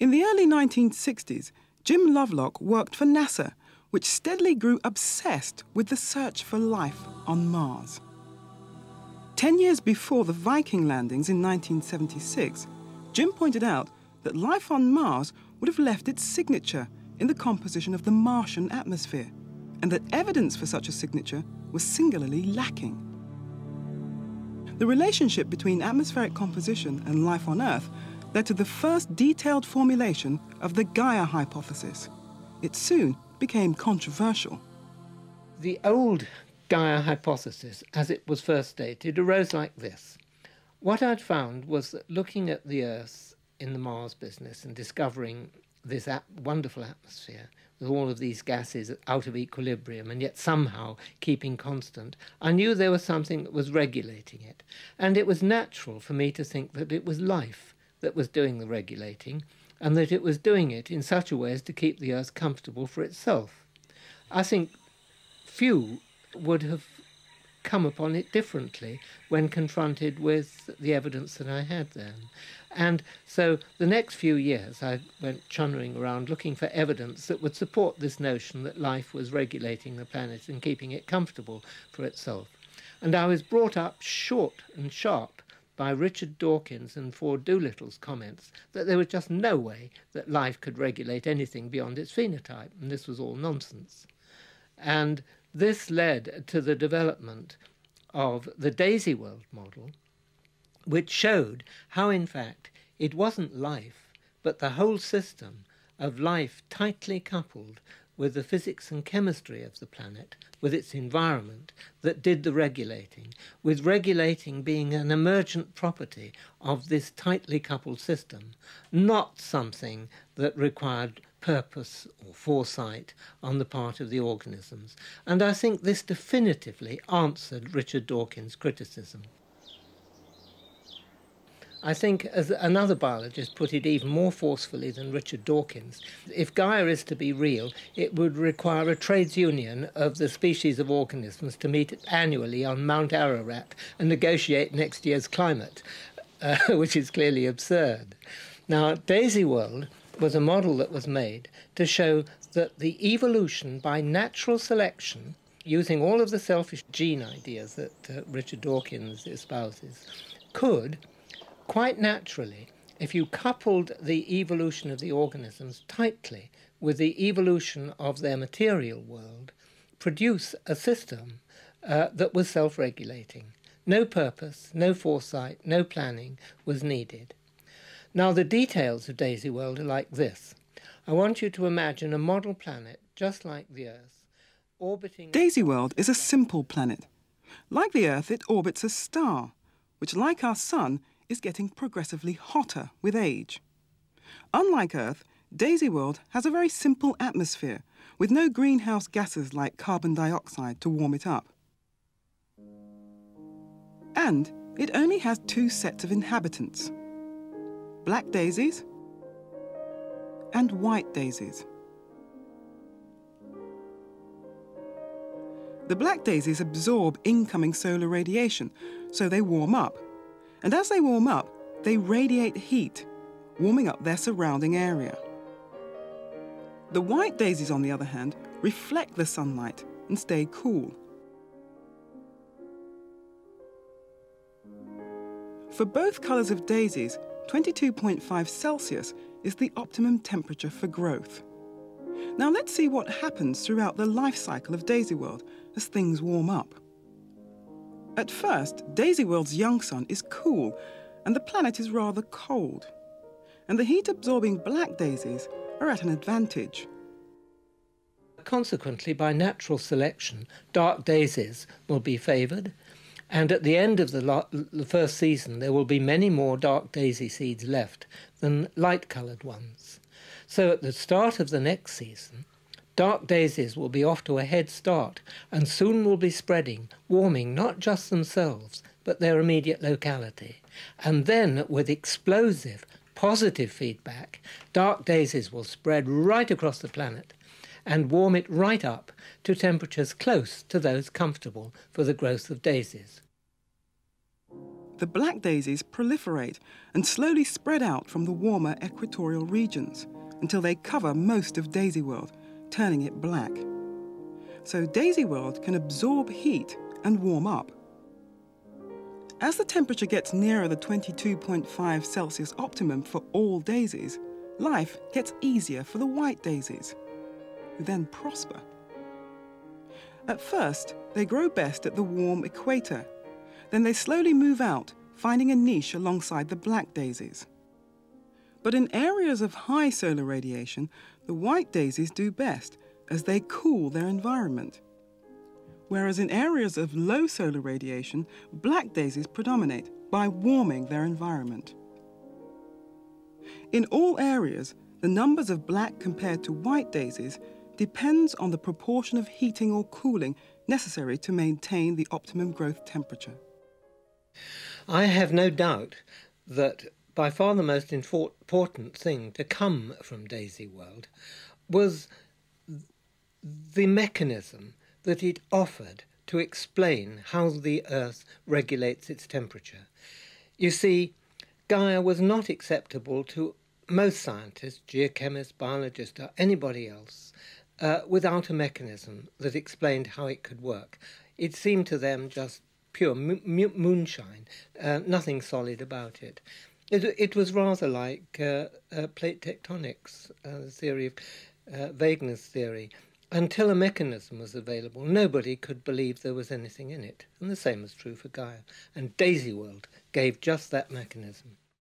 In the early 1960s, Jim Lovelock worked for NASA, which steadily grew obsessed with the search for life on Mars. Ten years before the Viking landings in 1976, Jim pointed out that life on Mars would have left its signature in the composition of the Martian atmosphere, and that evidence for such a signature was singularly lacking. The relationship between atmospheric composition and life on Earth led to the first detailed formulation of the Gaia hypothesis. It soon became controversial. The old Gaia hypothesis, as it was first stated, arose like this. What I'd found was that looking at the Earth in the Mars business and discovering this wonderful atmosphere with all of these gases out of equilibrium and yet somehow keeping constant, I knew there was something that was regulating it. And it was natural for me to think that it was life that was doing the regulating and that it was doing it in such a way as to keep the Earth comfortable for itself. I think few would have come upon it differently when confronted with the evidence that I had then. And so the next few years I went chunnering around looking for evidence that would support this notion that life was regulating the planet and keeping it comfortable for itself. And I was brought up short and sharp by Richard Dawkins and Ford Doolittle's comments that there was just no way that life could regulate anything beyond its phenotype, and this was all nonsense. And this led to the development of the Daisy World model, which showed how, in fact, it wasn't life, but the whole system of life tightly coupled with the physics and chemistry of the planet, with its environment, that did the regulating, with regulating being an emergent property of this tightly coupled system, not something that required purpose or foresight on the part of the organisms. And I think this definitively answered Richard Dawkins' criticism. I think, as another biologist put it even more forcefully than Richard Dawkins, if Gaia is to be real, it would require a trades union of the species of organisms to meet annually on Mount Ararat and negotiate next year's climate, uh, which is clearly absurd. Now, Daisy World was a model that was made to show that the evolution by natural selection, using all of the selfish gene ideas that uh, Richard Dawkins espouses, could quite naturally, if you coupled the evolution of the organisms tightly with the evolution of their material world, produce a system uh, that was self regulating. No purpose, no foresight, no planning was needed. Now, the details of Daisy World are like this. I want you to imagine a model planet just like the Earth, orbiting. Daisy World is a simple planet. Like the Earth, it orbits a star, which, like our Sun, is getting progressively hotter with age. Unlike Earth, Daisy World has a very simple atmosphere with no greenhouse gases like carbon dioxide to warm it up. And it only has two sets of inhabitants black daisies and white daisies. The black daisies absorb incoming solar radiation, so they warm up and as they warm up, they radiate heat, warming up their surrounding area. The white daisies, on the other hand, reflect the sunlight and stay cool. For both colours of daisies, 22.5 Celsius is the optimum temperature for growth. Now let's see what happens throughout the life cycle of Daisy World as things warm up. At first, Daisy World's young sun is cool and the planet is rather cold. And the heat absorbing black daisies are at an advantage. Consequently, by natural selection, dark daisies will be favoured, and at the end of the, the first season, there will be many more dark daisy seeds left than light coloured ones. So at the start of the next season, Dark daisies will be off to a head start and soon will be spreading, warming not just themselves, but their immediate locality. And then, with explosive, positive feedback, dark daisies will spread right across the planet and warm it right up to temperatures close to those comfortable for the growth of daisies. the black daisies proliferate and slowly spread out from the warmer equatorial regions until they cover most of Daisy World, turning it black. So Daisy World can absorb heat and warm up. As the temperature gets nearer the 22.5 Celsius optimum for all daisies, life gets easier for the white daisies, who then prosper. At first, they grow best at the warm equator. Then they slowly move out, finding a niche alongside the black daisies. But in areas of high solar radiation, the white daisies do best as they cool their environment. Whereas in areas of low solar radiation, black daisies predominate by warming their environment. In all areas, the numbers of black compared to white daisies depends on the proportion of heating or cooling necessary to maintain the optimum growth temperature. I have no doubt that by far the most important thing to come from Daisy World was the mechanism that it offered to explain how the Earth regulates its temperature. You see, Gaia was not acceptable to most scientists, geochemists, biologists, or anybody else uh, without a mechanism that explained how it could work. It seemed to them just pure moonshine, uh, nothing solid about it. It, it was rather like uh, uh plate tectonics, uh, the theory of uh, Wegener's theory. Until a mechanism was available, nobody could believe there was anything in it. And the same was true for Gaia. And Daisy World gave just that mechanism.